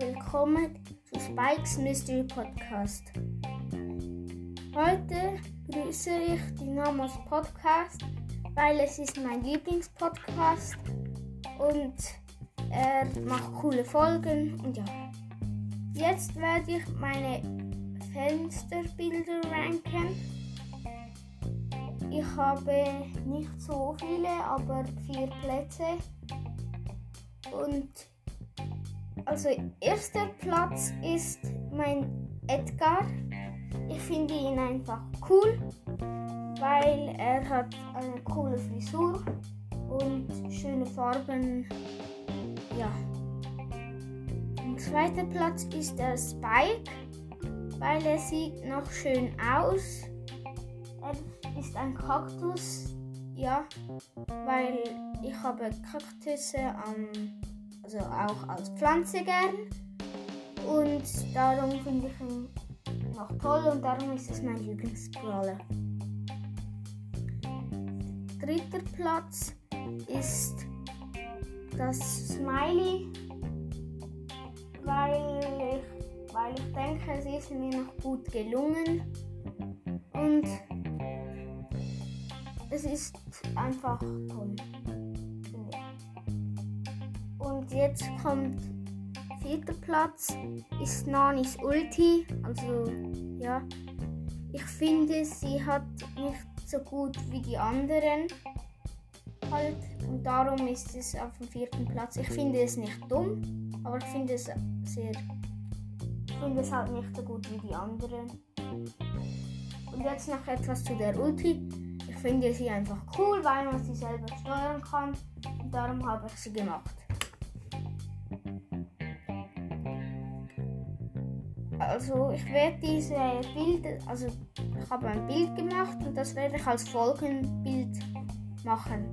willkommen zu Spikes Mystery Podcast. Heute grüße ich die Namas Podcast, weil es ist mein Lieblingspodcast und er macht coole Folgen und ja. Jetzt werde ich meine Fensterbilder ranken. Ich habe nicht so viele, aber vier Plätze. Und also erster Platz ist mein Edgar. Ich finde ihn einfach cool, weil er hat eine coole Frisur und schöne Farben. Ja. Am zweiten Platz ist der Spike, weil er sieht noch schön aus. Er ist ein Kaktus, ja, weil ich habe Kaktusse am also auch als Pflanze gern. Und darum finde ich ihn noch toll und darum ist es mein Lieblingsbrawler. Dritter Platz ist das Smiley, weil ich, weil ich denke, es ist mir noch gut gelungen und es ist einfach toll. Und jetzt kommt vierter Platz ist Nanis Ulti. Also ja, ich finde, sie hat nicht so gut wie die anderen halt und darum ist es auf dem vierten Platz. Ich finde es nicht dumm, aber ich finde es sehr, ich finde es halt nicht so gut wie die anderen. Und jetzt noch etwas zu der Ulti. Ich finde sie einfach cool, weil man sie selber steuern kann und darum habe ich sie gemacht. Also ich werde diese Bilder, also ich habe ein Bild gemacht und das werde ich als Folgenbild machen.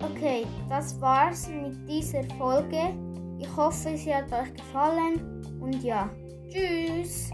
Okay, das war's mit dieser Folge. Ich hoffe, sie hat euch gefallen und ja, tschüss.